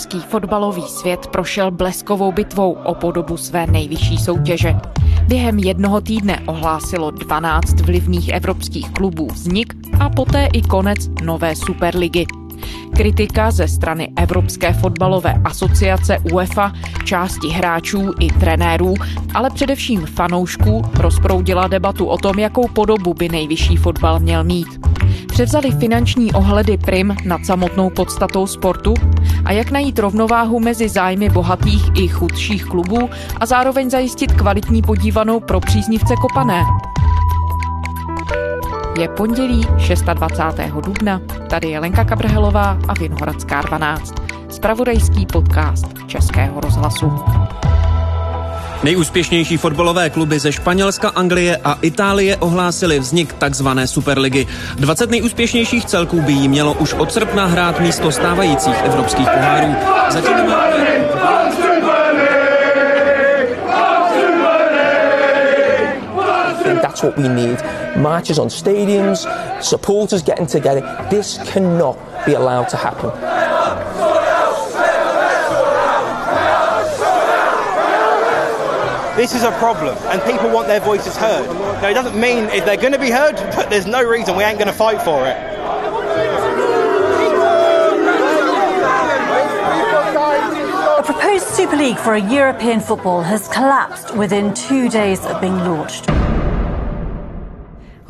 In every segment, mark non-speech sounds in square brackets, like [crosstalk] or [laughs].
Evropský fotbalový svět prošel bleskovou bitvou o podobu své nejvyšší soutěže. Během jednoho týdne ohlásilo 12 vlivných evropských klubů vznik a poté i konec nové Superligy. Kritika ze strany Evropské fotbalové asociace UEFA, části hráčů i trenérů, ale především fanoušků rozproudila debatu o tom, jakou podobu by nejvyšší fotbal měl mít. Převzali finanční ohledy prim nad samotnou podstatou sportu a jak najít rovnováhu mezi zájmy bohatých i chudších klubů a zároveň zajistit kvalitní podívanou pro příznivce kopané. Je pondělí 26. dubna, tady je Lenka Kabrhelová a Vinohradská 12. Spravodajský podcast Českého rozhlasu. Nejúspěšnější fotbalové kluby ze Španělska, Anglie a Itálie ohlásili vznik takzvané Superligy. 20 nejúspěšnějších celků by jí mělo už od srpna hrát místo stávajících evropských pohárů. Zatím má... That's what we need. Marches on stadiums, supporters getting together. This cannot be allowed to happen. This is a problem, and people want their voices heard. Now, it doesn't mean if they're going to be heard, [laughs] but there's no reason we ain't going to fight for it. A proposed Super League for a European football has collapsed within two days of being launched.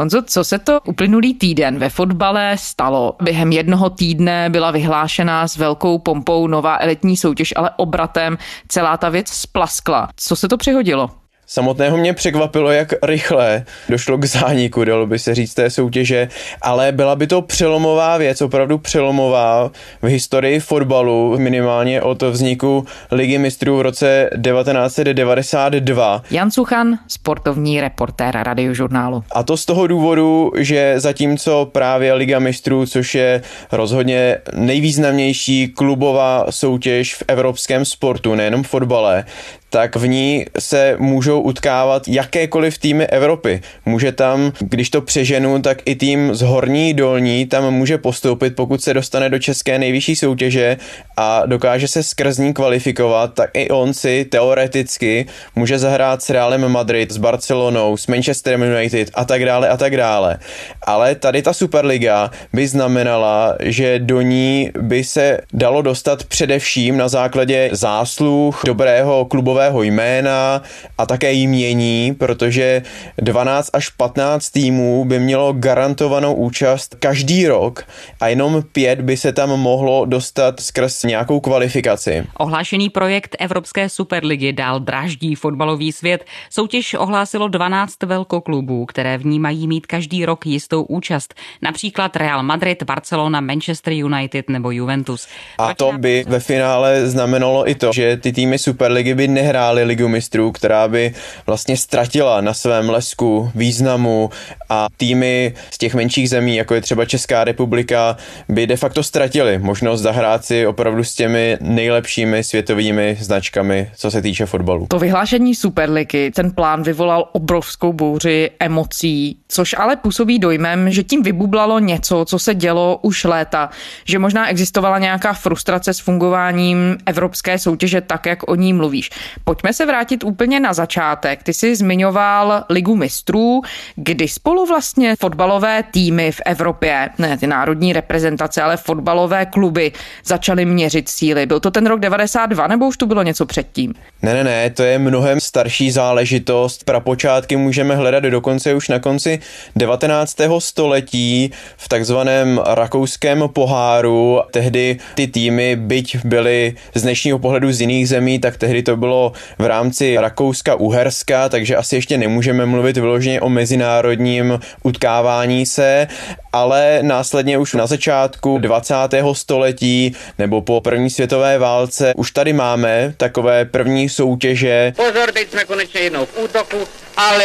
Honzo, co se to uplynulý týden ve fotbale stalo? Během jednoho týdne byla vyhlášena s velkou pompou nová elitní soutěž, ale obratem celá ta věc splaskla. Co se to přihodilo? Samotného mě překvapilo, jak rychle došlo k zániku, dalo by se říct, té soutěže, ale byla by to přelomová věc, opravdu přelomová v historii fotbalu, minimálně od vzniku Ligy mistrů v roce 1992. Jan Suchan, sportovní reportér radiožurnálu. A to z toho důvodu, že zatímco právě Liga mistrů, což je rozhodně nejvýznamnější klubová soutěž v evropském sportu, nejenom fotbale, tak v ní se můžou utkávat jakékoliv týmy Evropy. Může tam, když to přeženu, tak i tým z horní dolní tam může postoupit, pokud se dostane do české nejvyšší soutěže a dokáže se skrz ní kvalifikovat, tak i on si teoreticky může zahrát s Realem Madrid, s Barcelonou, s Manchesterem United a tak dále a tak dále. Ale tady ta Superliga by znamenala, že do ní by se dalo dostat především na základě zásluh dobrého klubového klubového jména a také jmění, protože 12 až 15 týmů by mělo garantovanou účast každý rok a jenom pět by se tam mohlo dostat skrz nějakou kvalifikaci. Ohlášený projekt Evropské superligy dál dráždí fotbalový svět. Soutěž ohlásilo 12 velkoklubů, které v ní mají mít každý rok jistou účast. Například Real Madrid, Barcelona, Manchester United nebo Juventus. A to by ve finále znamenalo i to, že ty týmy Superligy by nehrály nehráli ligu mistrů, která by vlastně ztratila na svém lesku významu a týmy z těch menších zemí, jako je třeba Česká republika, by de facto ztratili možnost zahrát si opravdu s těmi nejlepšími světovými značkami, co se týče fotbalu. To vyhlášení Superligy, ten plán vyvolal obrovskou bouři emocí, což ale působí dojmem, že tím vybublalo něco, co se dělo už léta, že možná existovala nějaká frustrace s fungováním evropské soutěže tak, jak o ní mluvíš. Pojďme se vrátit úplně na začátek. Ty jsi zmiňoval Ligu mistrů, kdy spolu vlastně fotbalové týmy v Evropě, ne ty národní reprezentace, ale fotbalové kluby začaly měřit síly. Byl to ten rok 92 nebo už to bylo něco předtím? Ne, ne, ne, to je mnohem starší záležitost. Prapočátky můžeme hledat dokonce už na konci 19. století v takzvaném rakouském poháru. Tehdy ty týmy, byť byly z dnešního pohledu z jiných zemí, tak tehdy to bylo v rámci Rakouska-Uherska, takže asi ještě nemůžeme mluvit vyloženě o mezinárodním utkávání se, ale následně už na začátku 20. století nebo po první světové válce už tady máme takové první soutěže. Pozor, teď jsme konečně jednou v útoku, ale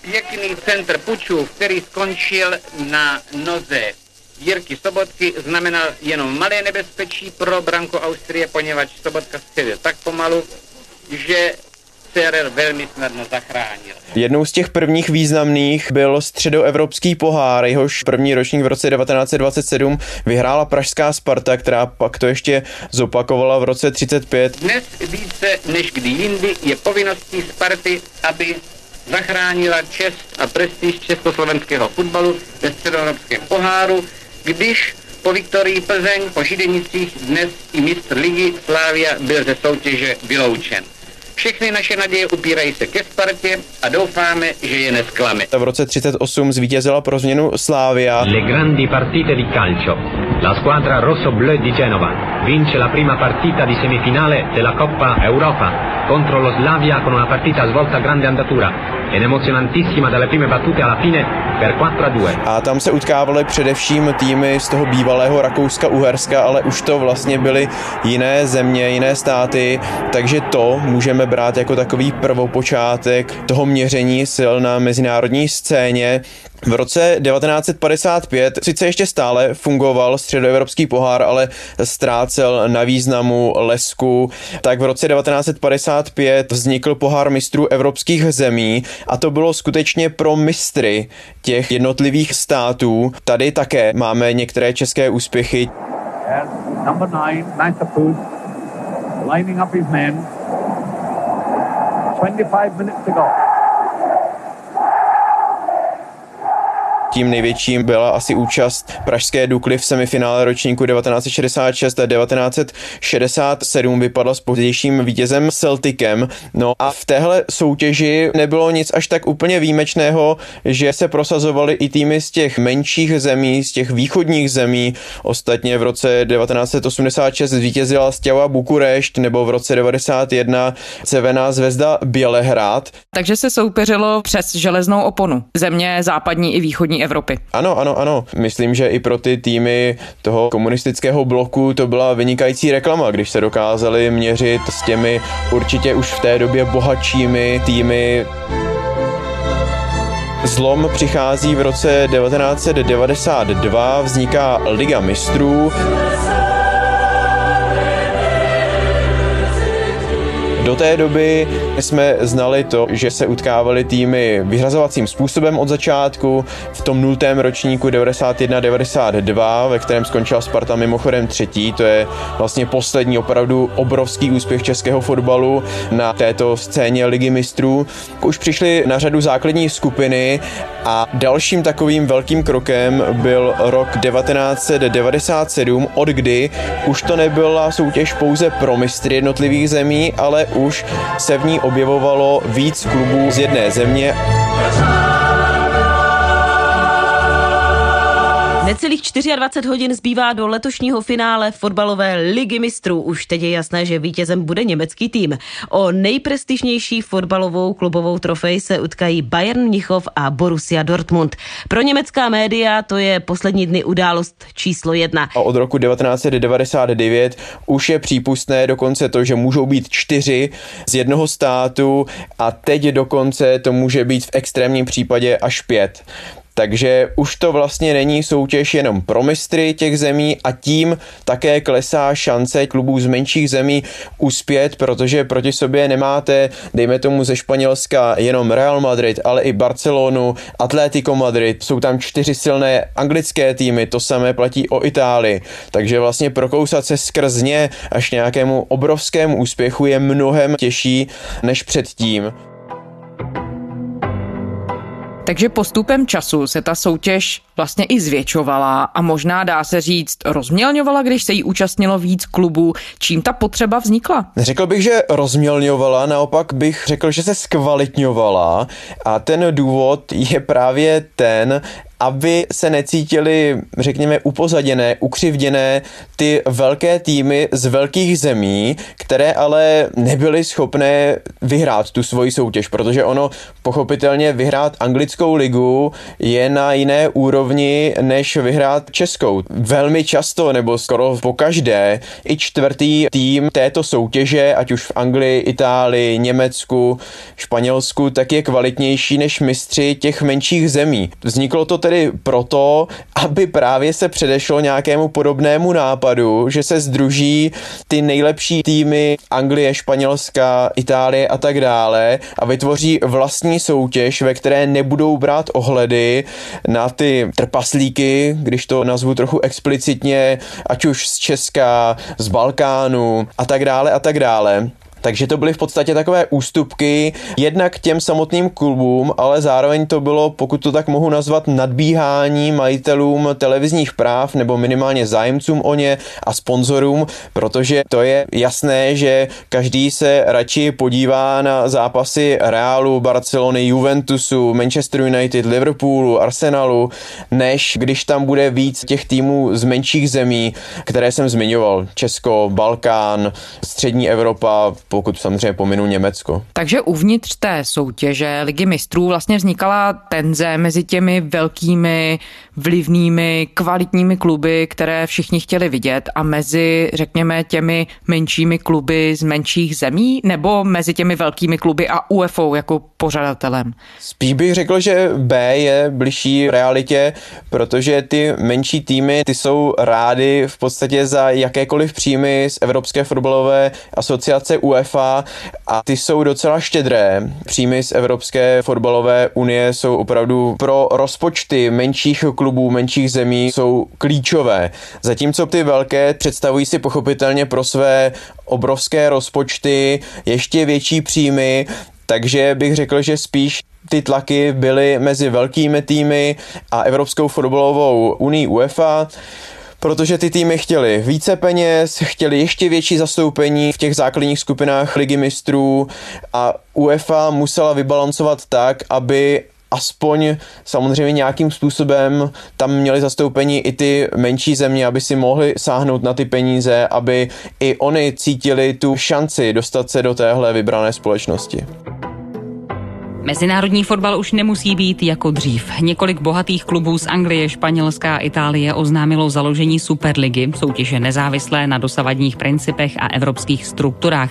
pěkný centr pučů, který skončil na noze Jirky Sobotky, znamenal jenom malé nebezpečí pro branku Austrie, poněvadž Sobotka střelil tak pomalu, že exteriér velmi snadno zachránil. Jednou z těch prvních významných byl středoevropský pohár, jehož první ročník v roce 1927 vyhrála pražská Sparta, která pak to ještě zopakovala v roce 35. Dnes více než kdy jindy je povinností Sparty, aby zachránila čest a prestiž československého fotbalu ve středoevropském poháru, když po Viktorii Plzeň po Židenicích dnes i mistr ligy Slávia byl ze soutěže vyloučen. Všechny naše naděje upírají se ke Spartě a doufáme, že je nesklame. V roce 38 zvítězila pro změnu Slávia. Le grandi partite di calcio. La squadra rosso-blu di Genova vince la prima partita di semifinale della Coppa Europa contro lo Slavia con una partita svolta a grande andatura ed emozionantissima dalle prime battute alla fine per 4 a 2. A tam se utkávaly především týmy z toho bývalého Rakouska-Uherska, ale už to vlastně byly jiné země, jiné státy, takže to můžeme brát jako takový prvopočátek toho měření sil na mezinárodní scéně. V roce 1955 sice ještě stále fungoval středoevropský pohár, ale ztrácel na významu lesku. Tak v roce 1955 vznikl pohár mistrů evropských zemí a to bylo skutečně pro mistry těch jednotlivých států. Tady také máme některé české úspěchy. Number nine, nice lining up his men. 25 minutes to go. Tím největším byla asi účast pražské Dukly v semifinále ročníku 1966 a 1967 vypadla s pozdějším vítězem Celticem. No a v téhle soutěži nebylo nic až tak úplně výjimečného, že se prosazovaly i týmy z těch menších zemí, z těch východních zemí. Ostatně v roce 1986 zvítězila Stěva Bukurešť nebo v roce 91 Cevená zvezda Bělehrad. Takže se soupeřilo přes železnou oponu. Země západní i východní Evropy. Ano, ano, ano. Myslím, že i pro ty týmy toho komunistického bloku to byla vynikající reklama, když se dokázali měřit s těmi určitě už v té době bohatšími týmy. Zlom přichází v roce 1992, vzniká Liga mistrů. Do té doby jsme znali to, že se utkávaly týmy vyhrazovacím způsobem od začátku. V tom nultém ročníku 91-92, ve kterém skončila Sparta mimochodem třetí, to je vlastně poslední opravdu obrovský úspěch českého fotbalu na této scéně Ligy mistrů. Už přišly na řadu základní skupiny a dalším takovým velkým krokem byl rok 1997, od kdy už to nebyla soutěž pouze pro mistry jednotlivých zemí, ale už se v ní objevovalo víc klubů z jedné země. Necelých 24 hodin zbývá do letošního finále fotbalové ligy mistrů. Už teď je jasné, že vítězem bude německý tým. O nejprestižnější fotbalovou klubovou trofej se utkají Bayern Mnichov a Borussia Dortmund. Pro německá média to je poslední dny událost číslo jedna. A od roku 1999 už je přípustné dokonce to, že můžou být čtyři z jednoho státu a teď dokonce to může být v extrémním případě až pět. Takže už to vlastně není soutěž jenom pro mistry těch zemí a tím také klesá šance klubů z menších zemí uspět, protože proti sobě nemáte, dejme tomu ze Španělska, jenom Real Madrid, ale i Barcelonu, Atletico Madrid, jsou tam čtyři silné anglické týmy, to samé platí o Itálii. Takže vlastně prokousat se skrz ně až nějakému obrovskému úspěchu je mnohem těžší než předtím. Takže postupem času se ta soutěž vlastně i zvětšovala a možná dá se říct rozmělňovala, když se jí účastnilo víc klubů. Čím ta potřeba vznikla? Řekl bych, že rozmělňovala, naopak bych řekl, že se zkvalitňovala a ten důvod je právě ten, aby se necítili, řekněme, upozaděné, ukřivděné ty velké týmy z velkých zemí, které ale nebyly schopné vyhrát tu svoji soutěž, protože ono pochopitelně vyhrát anglickou ligu je na jiné úrovni, než vyhrát českou. Velmi často, nebo skoro po každé, i čtvrtý tým této soutěže, ať už v Anglii, Itálii, Německu, Španělsku, tak je kvalitnější než mistři těch menších zemí. Vzniklo to tedy proto, aby právě se předešlo nějakému podobnému nápadu, že se združí ty nejlepší týmy Anglie, Španělska, Itálie a tak dále a vytvoří vlastní soutěž, ve které nebudou brát ohledy na ty trpaslíky, když to nazvu trochu explicitně, ať už z Česka, z Balkánu a tak dále a tak dále. Takže to byly v podstatě takové ústupky jednak těm samotným klubům, ale zároveň to bylo, pokud to tak mohu nazvat, nadbíhání majitelům televizních práv nebo minimálně zájemcům o ně a sponzorům, protože to je jasné, že každý se radši podívá na zápasy Realu, Barcelony, Juventusu, Manchester United, Liverpoolu, Arsenalu, než když tam bude víc těch týmů z menších zemí, které jsem zmiňoval. Česko, Balkán, střední Evropa, pokud samozřejmě pominu Německo. Takže uvnitř té soutěže Ligy mistrů vlastně vznikala tenze mezi těmi velkými, vlivnými, kvalitními kluby, které všichni chtěli vidět a mezi, řekněme, těmi menšími kluby z menších zemí nebo mezi těmi velkými kluby a UFO jako pořadatelem? Spíš bych řekl, že B je bližší realitě, protože ty menší týmy, ty jsou rády v podstatě za jakékoliv příjmy z Evropské fotbalové asociace UEFA UEFA a ty jsou docela štědré. Příjmy z Evropské fotbalové unie jsou opravdu pro rozpočty menších klubů, menších zemí jsou klíčové. Zatímco ty velké představují si pochopitelně pro své obrovské rozpočty ještě větší příjmy, takže bych řekl, že spíš ty tlaky byly mezi velkými týmy a Evropskou fotbalovou unii UEFA protože ty týmy chtěli více peněz, chtěli ještě větší zastoupení v těch základních skupinách ligy mistrů a UEFA musela vybalancovat tak, aby aspoň samozřejmě nějakým způsobem tam měli zastoupení i ty menší země, aby si mohli sáhnout na ty peníze, aby i oni cítili tu šanci dostat se do téhle vybrané společnosti. Mezinárodní fotbal už nemusí být jako dřív. Několik bohatých klubů z Anglie, Španělska a Itálie oznámilo založení Superligy, soutěže nezávislé na dosavadních principech a evropských strukturách.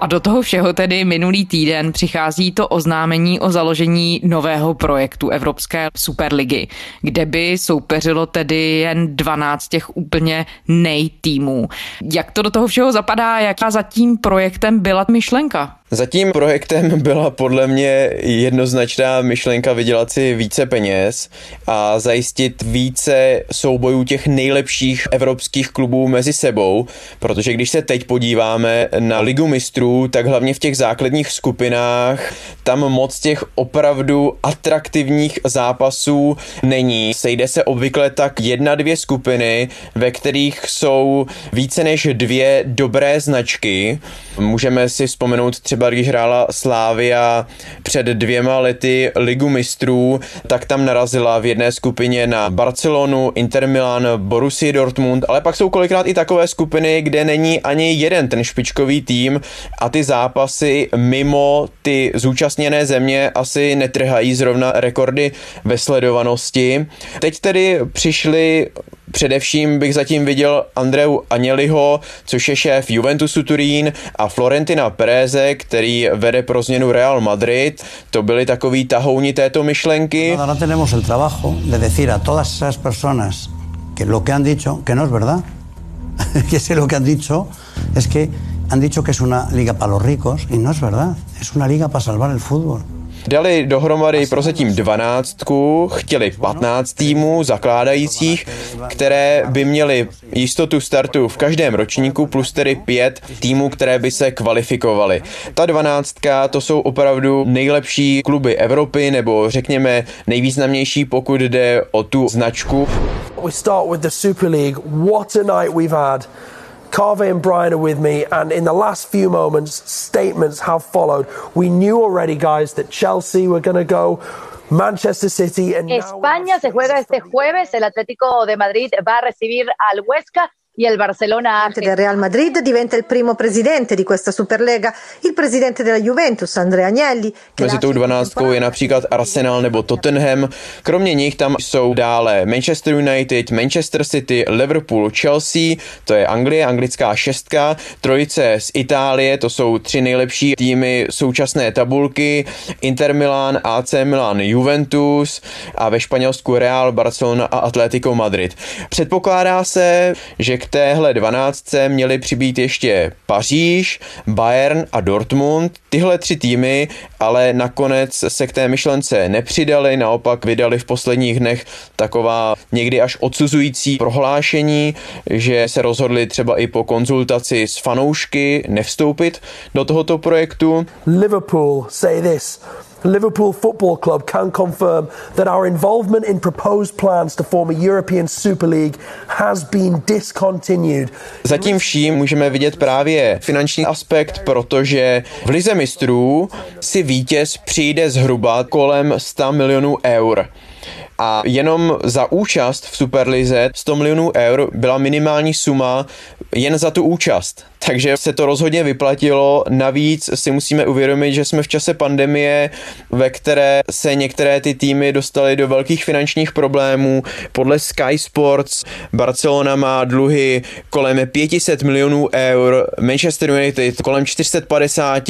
A do toho všeho tedy minulý týden přichází to oznámení o založení nového projektu Evropské superligy, kde by soupeřilo tedy jen 12 těch úplně nejtýmů. Jak to do toho všeho zapadá, jaká za tím projektem byla myšlenka? Zatím projektem byla podle mě jednoznačná myšlenka vydělat si více peněz a zajistit více soubojů těch nejlepších evropských klubů mezi sebou, protože když se teď podíváme na Ligu mistrů, tak hlavně v těch základních skupinách tam moc těch opravdu atraktivních zápasů není. Sejde se obvykle tak jedna, dvě skupiny, ve kterých jsou více než dvě dobré značky. Můžeme si vzpomenout třeba třeba když hrála Slávia před dvěma lety Ligu mistrů, tak tam narazila v jedné skupině na Barcelonu, Inter Milan, Borussia Dortmund, ale pak jsou kolikrát i takové skupiny, kde není ani jeden ten špičkový tým a ty zápasy mimo ty zúčastněné země asi netrhají zrovna rekordy ve sledovanosti. Teď tedy přišli Především bych zatím viděl Andreu Aněliho, což je šéf Juventusu Turín a Florentina Pereze, který vede pro změnu Real Madrid. To byli takový tahouni této myšlenky. No, tenemos el trabajo de decir a todas esas personas que lo que han dicho, que no es verdad, [laughs] que si lo que han dicho es que han dicho que es una liga para los ricos y no es verdad, es una liga para salvar el fútbol. Dali dohromady prozatím dvanáctku, chtěli 15 týmů zakládajících, které by měly jistotu startu v každém ročníku, plus tedy pět týmů, které by se kvalifikovaly. Ta dvanáctka to jsou opravdu nejlepší kluby Evropy, nebo řekněme nejvýznamnější, pokud jde o tu značku. We start with the Super League. What a night we've had. Carve and Brian are with me, and in the last few moments, statements have followed. We knew already, guys, that Chelsea were going to go. Manchester City and España se juega este jueves. El Atlético de Madrid va a recibir al Huesca y el Barcelona del Real Madrid diventa il primo presidente di questa Superlega, il presidente della Juventus Andrea Agnelli. Mezi tou dvanáctkou je například Arsenal nebo Tottenham. Kromě nich tam jsou dále Manchester United, Manchester City, Liverpool, Chelsea, to je Anglie, anglická šestka, trojice z Itálie, to jsou tři nejlepší týmy současné tabulky, Inter Milan, AC Milan, Juventus a ve Španělsku Real, Barcelona a Atletico Madrid. Předpokládá se, že k téhle dvanáctce měli přibít ještě Paříž, Bayern a Dortmund. Tyhle tři týmy ale nakonec se k té myšlence nepřidali, naopak vydali v posledních dnech taková někdy až odsuzující prohlášení, že se rozhodli třeba i po konzultaci s fanoušky nevstoupit do tohoto projektu. Liverpool say this. Liverpool Football Club can confirm that our involvement in proposed plans to form a European Super League has been discontinued. Zatím vším můžeme vidět právě finanční aspekt, protože v Lize mistrů si vítěz přijde zhruba kolem 100 milionů eur a jenom za účast v Superlize 100 milionů eur byla minimální suma jen za tu účast. Takže se to rozhodně vyplatilo. Navíc si musíme uvědomit, že jsme v čase pandemie, ve které se některé ty týmy dostaly do velkých finančních problémů. Podle Sky Sports Barcelona má dluhy kolem 500 milionů eur, Manchester United kolem 450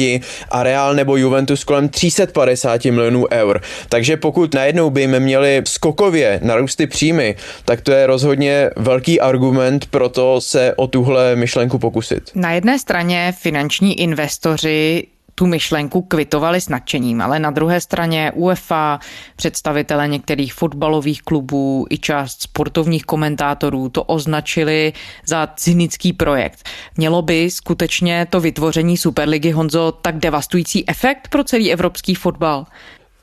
a Real nebo Juventus kolem 350 milionů eur. Takže pokud najednou by měli skokově narůsty příjmy, tak to je rozhodně velký argument pro to se o tuhle myšlenku pokusit. Na jedné straně finanční investoři tu myšlenku kvitovali s nadšením, ale na druhé straně UEFA, představitele některých fotbalových klubů i část sportovních komentátorů to označili za cynický projekt. Mělo by skutečně to vytvoření Superligy Honzo tak devastující efekt pro celý evropský fotbal?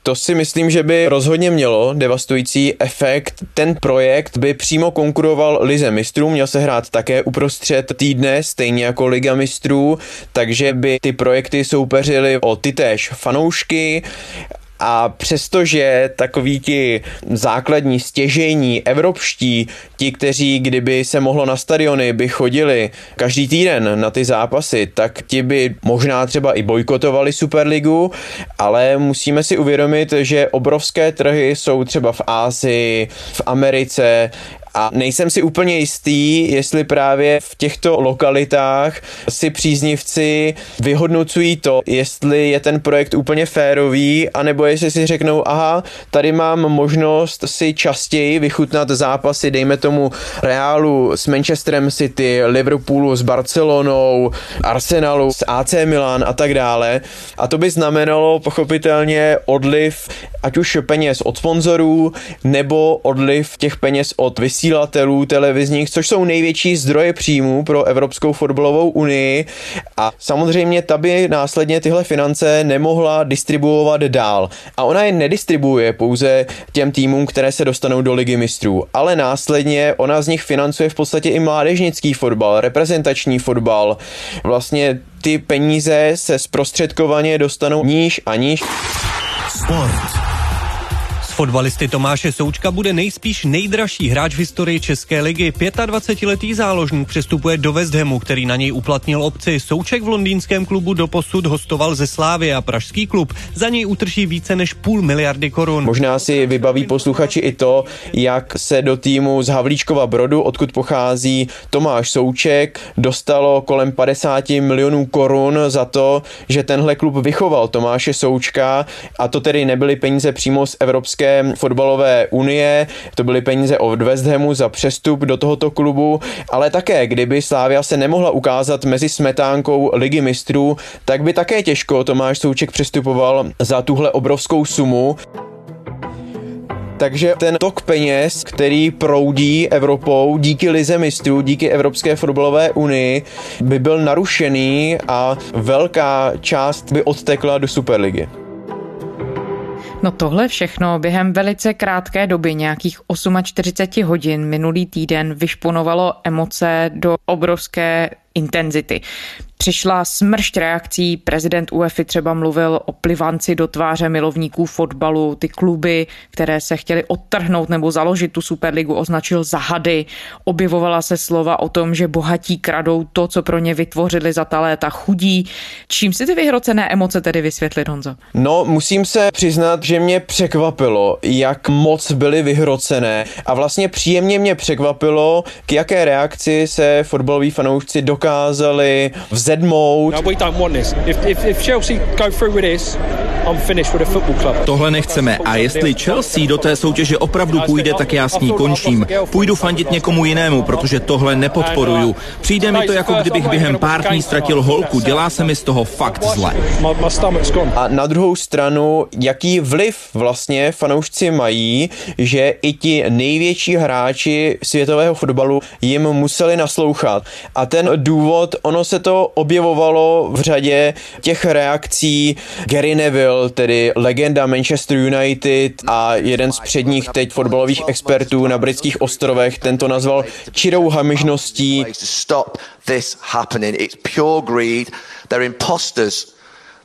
To si myslím, že by rozhodně mělo devastující efekt. Ten projekt by přímo konkuroval Lize mistrů, měl se hrát také uprostřed týdne, stejně jako Liga mistrů, takže by ty projekty soupeřily o ty též fanoušky a přestože takový ti základní stěžení evropští, ti, kteří kdyby se mohlo na stadiony, by chodili každý týden na ty zápasy, tak ti by možná třeba i bojkotovali Superligu, ale musíme si uvědomit, že obrovské trhy jsou třeba v Ázii, v Americe a nejsem si úplně jistý, jestli právě v těchto lokalitách si příznivci vyhodnocují to, jestli je ten projekt úplně férový, anebo jestli si řeknou, aha, tady mám možnost si častěji vychutnat zápasy, dejme tomu Realu s Manchesterem City, Liverpoolu s Barcelonou, Arsenalu s AC Milan a tak dále. A to by znamenalo pochopitelně odliv ať už peněz od sponzorů, nebo odliv těch peněz od vysílatelů televizních, což jsou největší zdroje příjmů pro Evropskou fotbalovou unii a samozřejmě ta by následně tyhle finance nemohla distribuovat dál. A ona je nedistribuuje pouze těm týmům, které se dostanou do ligy mistrů, ale následně ona z nich financuje v podstatě i mládežnický fotbal, reprezentační fotbal. Vlastně ty peníze se zprostředkovaně dostanou níž a níž. Sport fotbalisty Tomáše Součka bude nejspíš nejdražší hráč v historii České ligy. 25-letý záložník přestupuje do West Hamu, který na něj uplatnil obci. Souček v londýnském klubu doposud hostoval ze Slávy a pražský klub za něj utrží více než půl miliardy korun. Možná si vybaví posluchači i to, jak se do týmu z Havlíčkova Brodu, odkud pochází Tomáš Souček, dostalo kolem 50 milionů korun za to, že tenhle klub vychoval Tomáše Součka a to tedy nebyly peníze přímo z Evropské Evropské fotbalové unie, to byly peníze od West Hamu za přestup do tohoto klubu, ale také, kdyby Slávia se nemohla ukázat mezi smetánkou ligy mistrů, tak by také těžko Tomáš Souček přestupoval za tuhle obrovskou sumu. Takže ten tok peněz, který proudí Evropou díky Lize mistrů, díky Evropské fotbalové unii, by byl narušený a velká část by odtekla do Superligy. No tohle všechno během velice krátké doby, nějakých 48 hodin minulý týden, vyšponovalo emoce do obrovské intenzity. Přišla smršť reakcí, prezident UEFA třeba mluvil o plivanci do tváře milovníků fotbalu, ty kluby, které se chtěly odtrhnout nebo založit tu Superligu, označil za hady. Objevovala se slova o tom, že bohatí kradou to, co pro ně vytvořili za ta léta chudí. Čím si ty vyhrocené emoce tedy vysvětlit, Honzo? No, musím se přiznat, že mě překvapilo, jak moc byly vyhrocené a vlastně příjemně mě překvapilo, k jaké reakci se fotbaloví fanoušci dokázali vzedmout. No, we don't want this. If, if, if Chelsea go through with this, I'm finished with a football club. Tohle nechceme a jestli Chelsea do té soutěže opravdu půjde, tak já s ní končím. Půjdu fandit někomu jinému, protože tohle nepodporuju. Přijde mi to jako kdybych během pár dní ztratil holku, dělá se mi z toho fakt zle. A na druhou stranu, jaký vliv vlastně fanoušci mají, že i ti největší hráči světového fotbalu jim museli naslouchat. A ten důvod, ono se to objevovalo v řadě těch reakcí Gary Neville, tedy legenda Manchester United a jeden z předních teď fotbalových expertů na britských ostrovech, tento nazval čirou hamižností. They're imposters.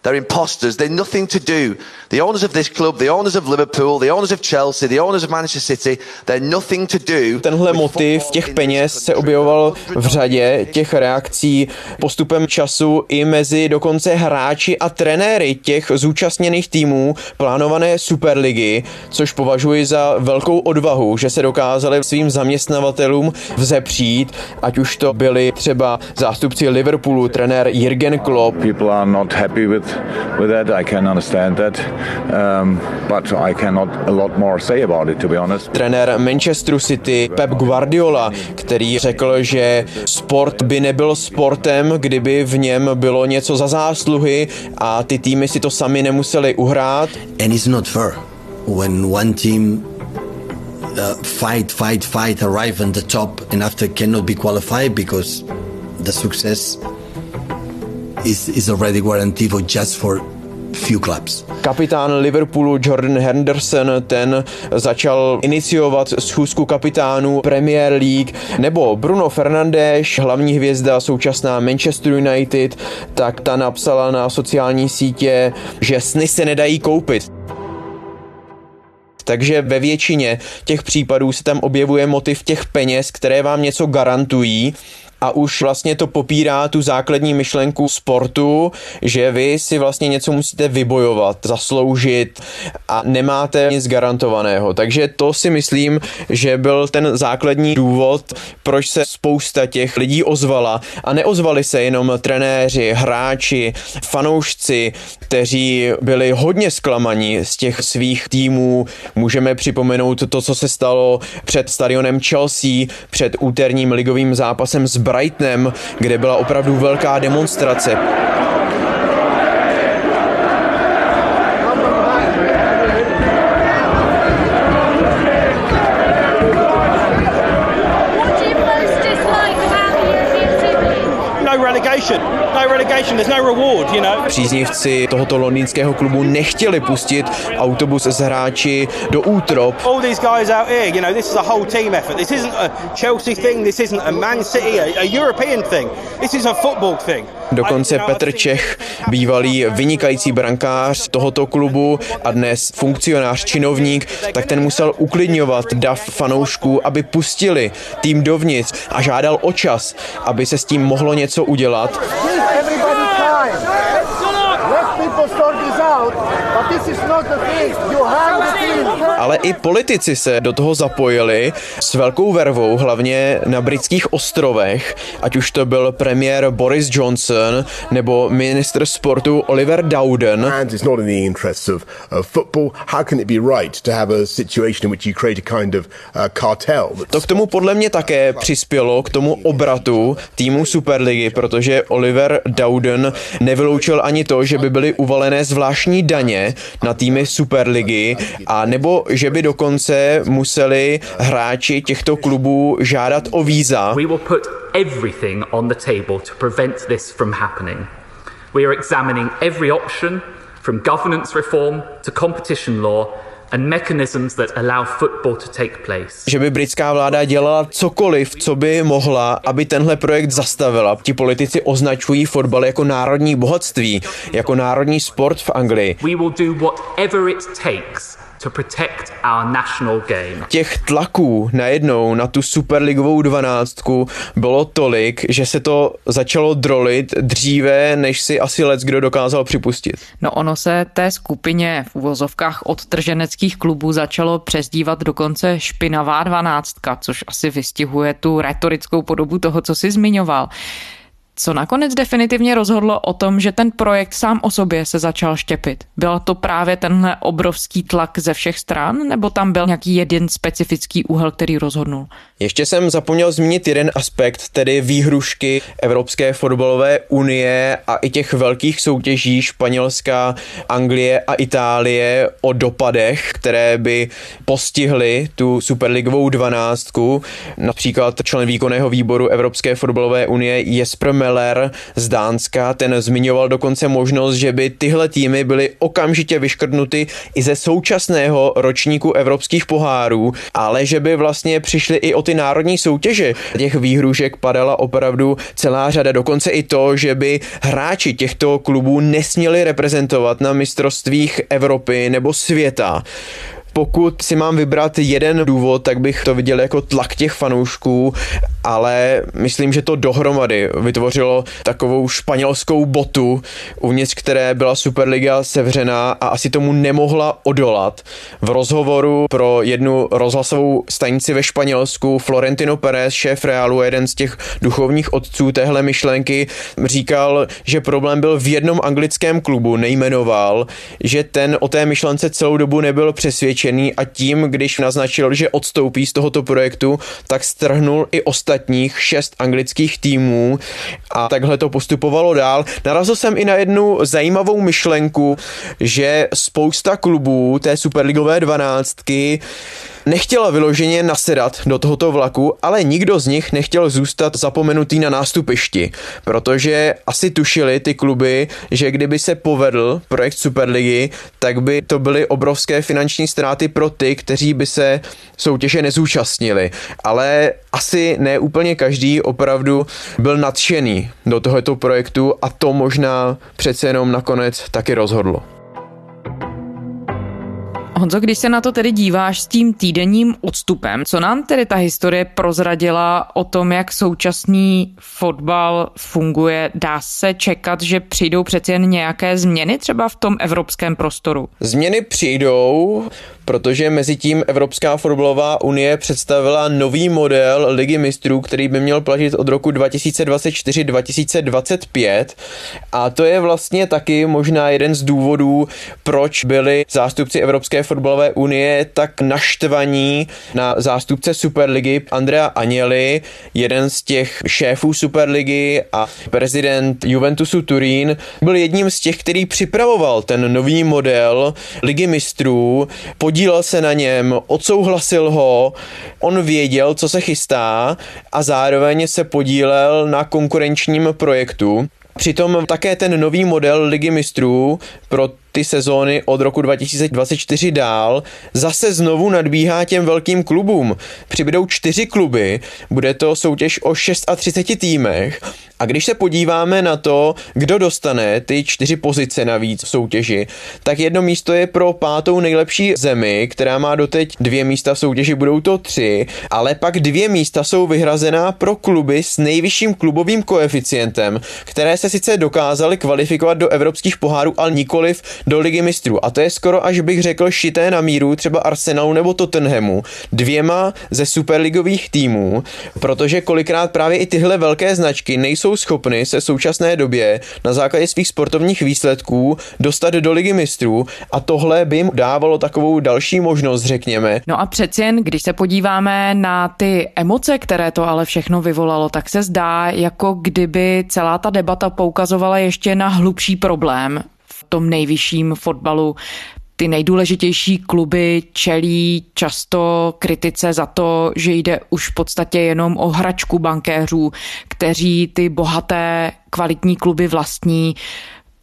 They're imposters. They're nothing to do. The owners of this club, the owners of Liverpool, the owners of Chelsea, the owners of Manchester City, they're nothing to do. Tenhle motiv těch peněz se objevoval v řadě těch reakcí postupem času i mezi dokonce hráči a trenéry těch zúčastněných týmů plánované Superligy, což považuji za velkou odvahu, že se dokázali svým zaměstnavatelům vzepřít, ať už to byli třeba zástupci Liverpoolu, trenér Jürgen Klopp. People are not happy with with that. I can understand that, um, but I cannot a lot more say about it, to be honest. Trenér Manchester City Pep Guardiola, který řekl, že sport by nebyl sportem, kdyby v něm bylo něco za zásluhy a ty týmy si to sami nemuseli uhrát. And it's not fair when one team uh, fight, fight, fight, arrive on the top and after cannot be qualified because the success is, is already guaranteed for just for few clubs. Kapitán Liverpoolu Jordan Henderson, ten začal iniciovat schůzku kapitánů Premier League, nebo Bruno Fernandes, hlavní hvězda současná Manchester United, tak ta napsala na sociální sítě, že sny se nedají koupit. Takže ve většině těch případů se tam objevuje motiv těch peněz, které vám něco garantují a už vlastně to popírá tu základní myšlenku sportu, že vy si vlastně něco musíte vybojovat, zasloužit a nemáte nic garantovaného. Takže to si myslím, že byl ten základní důvod, proč se spousta těch lidí ozvala a neozvali se jenom trenéři, hráči, fanoušci, kteří byli hodně zklamaní z těch svých týmů. Můžeme připomenout to, co se stalo před stadionem Chelsea, před úterním ligovým zápasem s Brightonem, kde byla opravdu velká demonstrace. Příznivci tohoto londýnského klubu nechtěli pustit autobus s hráči do útrop. All these guys out here, you know, this is a whole team effort. This isn't a Chelsea thing. This isn't a Man City, a, a European thing. This is a football thing. Dokonce Petr Čech, bývalý vynikající brankář tohoto klubu a dnes funkcionář, činovník, tak ten musel uklidňovat dav fanoušků, aby pustili tým dovnitř a žádal o čas, aby se s tím mohlo něco udělat. Ale i politici se do toho zapojili s velkou vervou, hlavně na britských ostrovech, ať už to byl premiér Boris Johnson nebo ministr sportu Oliver Dowden. And it's not in the interests of, of football. How can it be right to have a situation in which you create a kind of uh, cartel? To k tomu podle mě také přispělo k tomu obratu týmu Superligy, protože Oliver Dowden nevyloučil ani to, že by byly uvalené zvláštní daně na týmy Superligy a nebo že by dokonce museli hráči těchto klubů žádat o víza. Everything on the table to prevent this from happening. We are examining every option from governance reform to competition law and mechanisms that allow football to take place. Že by britská vláda dělala cokoliv, co by mohla, aby tenhle projekt zastavila. Ti politici označují fotbal jako národní bohatství, jako národní sport v Anglii. We will do whatever it takes to protect our national game. Těch tlaků najednou na tu superligovou dvanáctku bylo tolik, že se to začalo drolit dříve, než si asi lec kdo dokázal připustit. No ono se té skupině v uvozovkách odtrženeckých klubů začalo přezdívat dokonce špinavá dvanáctka, což asi vystihuje tu retorickou podobu toho, co si zmiňoval co nakonec definitivně rozhodlo o tom, že ten projekt sám o sobě se začal štěpit? Byl to právě tenhle obrovský tlak ze všech stran, nebo tam byl nějaký jeden specifický úhel, který rozhodnul? Ještě jsem zapomněl zmínit jeden aspekt, tedy výhrušky Evropské fotbalové unie a i těch velkých soutěží Španělska, Anglie a Itálie o dopadech, které by postihly tu superligovou dvanáctku. Například člen výkonného výboru Evropské fotbalové unie Jesper Meller z Dánska, ten zmiňoval dokonce možnost, že by tyhle týmy byly okamžitě vyškrtnuty i ze současného ročníku evropských pohárů, ale že by vlastně přišli i o ty národní soutěže. Těch výhrušek padala opravdu celá řada, dokonce i to, že by hráči těchto klubů nesměli reprezentovat na mistrovstvích Evropy nebo světa. Pokud si mám vybrat jeden důvod, tak bych to viděl jako tlak těch fanoušků, ale myslím, že to dohromady vytvořilo takovou španělskou botu, uvnitř které byla Superliga sevřená a asi tomu nemohla odolat. V rozhovoru pro jednu rozhlasovou stanici ve Španělsku Florentino Pérez, šéf Realu, jeden z těch duchovních otců téhle myšlenky, říkal, že problém byl v jednom anglickém klubu, nejmenoval, že ten o té myšlence celou dobu nebyl přesvědčen přesvědčený a tím, když naznačil, že odstoupí z tohoto projektu, tak strhnul i ostatních šest anglických týmů a takhle to postupovalo dál. Narazil jsem i na jednu zajímavou myšlenku, že spousta klubů té superligové dvanáctky nechtěla vyloženě nasedat do tohoto vlaku, ale nikdo z nich nechtěl zůstat zapomenutý na nástupišti, protože asi tušili ty kluby, že kdyby se povedl projekt Superligy, tak by to byly obrovské finanční ztráty pro ty, kteří by se soutěže nezúčastnili. Ale asi ne úplně každý opravdu byl nadšený do tohoto projektu a to možná přece jenom nakonec taky rozhodlo. Honzo, když se na to tedy díváš s tím týdenním odstupem, co nám tedy ta historie prozradila o tom, jak současný fotbal funguje? Dá se čekat, že přijdou přeci jen nějaké změny třeba v tom evropském prostoru? Změny přijdou, protože mezi tím Evropská fotbalová unie představila nový model ligy mistrů, který by měl platit od roku 2024-2025 a to je vlastně taky možná jeden z důvodů, proč byli zástupci Evropské fotbalové unie tak naštvaní na zástupce Superligy Andrea Agnelli, jeden z těch šéfů Superligy a prezident Juventusu Turín, byl jedním z těch, který připravoval ten nový model ligy mistrů, podílel se na něm, odsouhlasil ho, on věděl, co se chystá a zároveň se podílel na konkurenčním projektu. Přitom také ten nový model Ligy mistrů pro ty sezóny od roku 2024 dál zase znovu nadbíhá těm velkým klubům. Přibydou čtyři kluby, bude to soutěž o 36 týmech a když se podíváme na to, kdo dostane ty čtyři pozice navíc v soutěži, tak jedno místo je pro pátou nejlepší zemi, která má doteď dvě místa v soutěži, budou to tři, ale pak dvě místa jsou vyhrazená pro kluby s nejvyšším klubovým koeficientem, které se sice dokázaly kvalifikovat do evropských pohárů, ale nikoliv do ligy mistrů. A to je skoro až bych řekl šité na míru třeba Arsenalu nebo Tottenhamu, dvěma ze superligových týmů, protože kolikrát právě i tyhle velké značky nejsou schopny se v současné době na základě svých sportovních výsledků dostat do ligy mistrů a tohle by jim dávalo takovou další možnost, řekněme. No a přeci jen, když se podíváme na ty emoce, které to ale všechno vyvolalo, tak se zdá, jako kdyby celá ta debata poukazovala ještě na hlubší problém, tom nejvyšším fotbalu ty nejdůležitější kluby čelí často kritice za to, že jde už v podstatě jenom o hračku bankéřů, kteří ty bohaté kvalitní kluby vlastní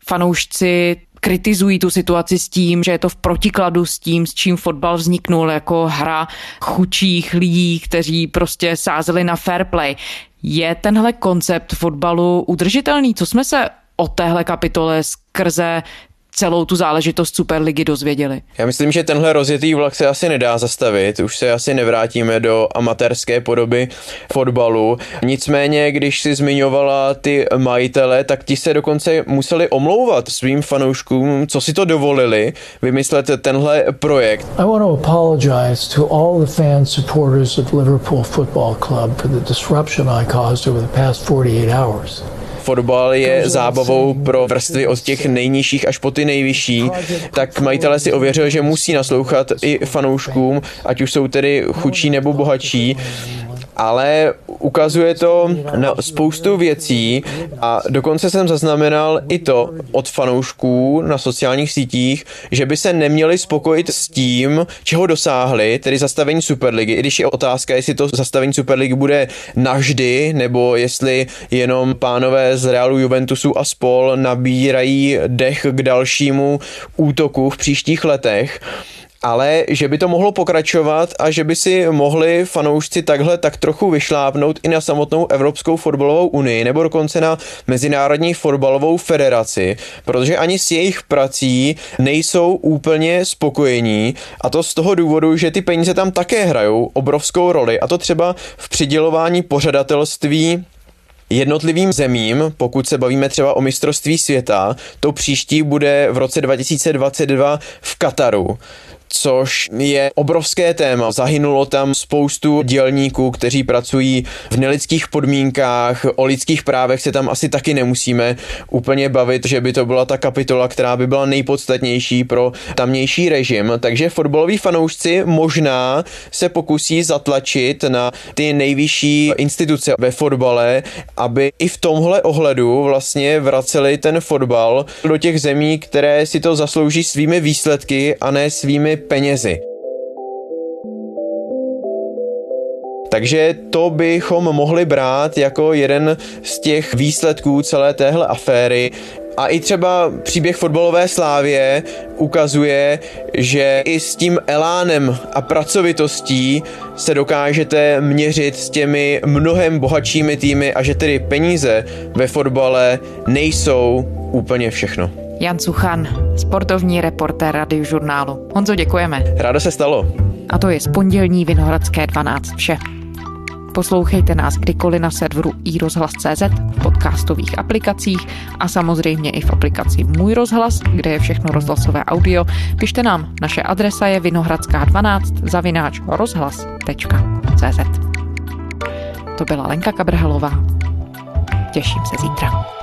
fanoušci kritizují tu situaci s tím, že je to v protikladu s tím, s čím fotbal vzniknul jako hra chučích lidí, kteří prostě sázeli na fair play. Je tenhle koncept fotbalu udržitelný? Co jsme se o téhle kapitole skrze celou tu záležitost Superligy dozvěděli. Já myslím, že tenhle rozjetý vlak se asi nedá zastavit, už se asi nevrátíme do amatérské podoby fotbalu. Nicméně, když si zmiňovala ty majitele, tak ti se dokonce museli omlouvat svým fanouškům, co si to dovolili, vymyslet tenhle projekt. I want to apologize to all the fans supporters of Liverpool Football Club for the disruption I caused over the past 48 hours fotbal je zábavou pro vrstvy od těch nejnižších až po ty nejvyšší, tak majitele si ověřil, že musí naslouchat i fanouškům, ať už jsou tedy chudší nebo bohatší ale ukazuje to na spoustu věcí a dokonce jsem zaznamenal i to od fanoušků na sociálních sítích, že by se neměli spokojit s tím, čeho dosáhli, tedy zastavení Superligy, i když je otázka, jestli to zastavení Superligy bude navždy, nebo jestli jenom pánové z Realu Juventusu a spol nabírají dech k dalšímu útoku v příštích letech ale že by to mohlo pokračovat a že by si mohli fanoušci takhle tak trochu vyšlápnout i na samotnou Evropskou fotbalovou unii nebo dokonce na Mezinárodní fotbalovou federaci, protože ani s jejich prací nejsou úplně spokojení. A to z toho důvodu, že ty peníze tam také hrajou obrovskou roli a to třeba v přidělování pořadatelství jednotlivým zemím, pokud se bavíme třeba o mistrovství světa, to příští bude v roce 2022 v Kataru což je obrovské téma. Zahynulo tam spoustu dělníků, kteří pracují v nelidských podmínkách, o lidských právech se tam asi taky nemusíme úplně bavit, že by to byla ta kapitola, která by byla nejpodstatnější pro tamnější režim. Takže fotbaloví fanoušci možná se pokusí zatlačit na ty nejvyšší instituce ve fotbale, aby i v tomhle ohledu vlastně vraceli ten fotbal do těch zemí, které si to zaslouží svými výsledky a ne svými penězi. Takže to bychom mohli brát jako jeden z těch výsledků celé téhle aféry. A i třeba příběh fotbalové slávě ukazuje, že i s tím elánem a pracovitostí se dokážete měřit s těmi mnohem bohatšími týmy a že tedy peníze ve fotbale nejsou úplně všechno. Jan Suchan, sportovní reportér radiožurnálu. Honzo, děkujeme. Rádo se stalo. A to je z pondělní Vinohradské 12 vše. Poslouchejte nás kdykoliv na serveru iRozhlas.cz, v podcastových aplikacích a samozřejmě i v aplikaci Můj rozhlas, kde je všechno rozhlasové audio. Pište nám, naše adresa je vinohradská12 zavináč rozhlas.cz To byla Lenka Kabrhalová. Těším se zítra.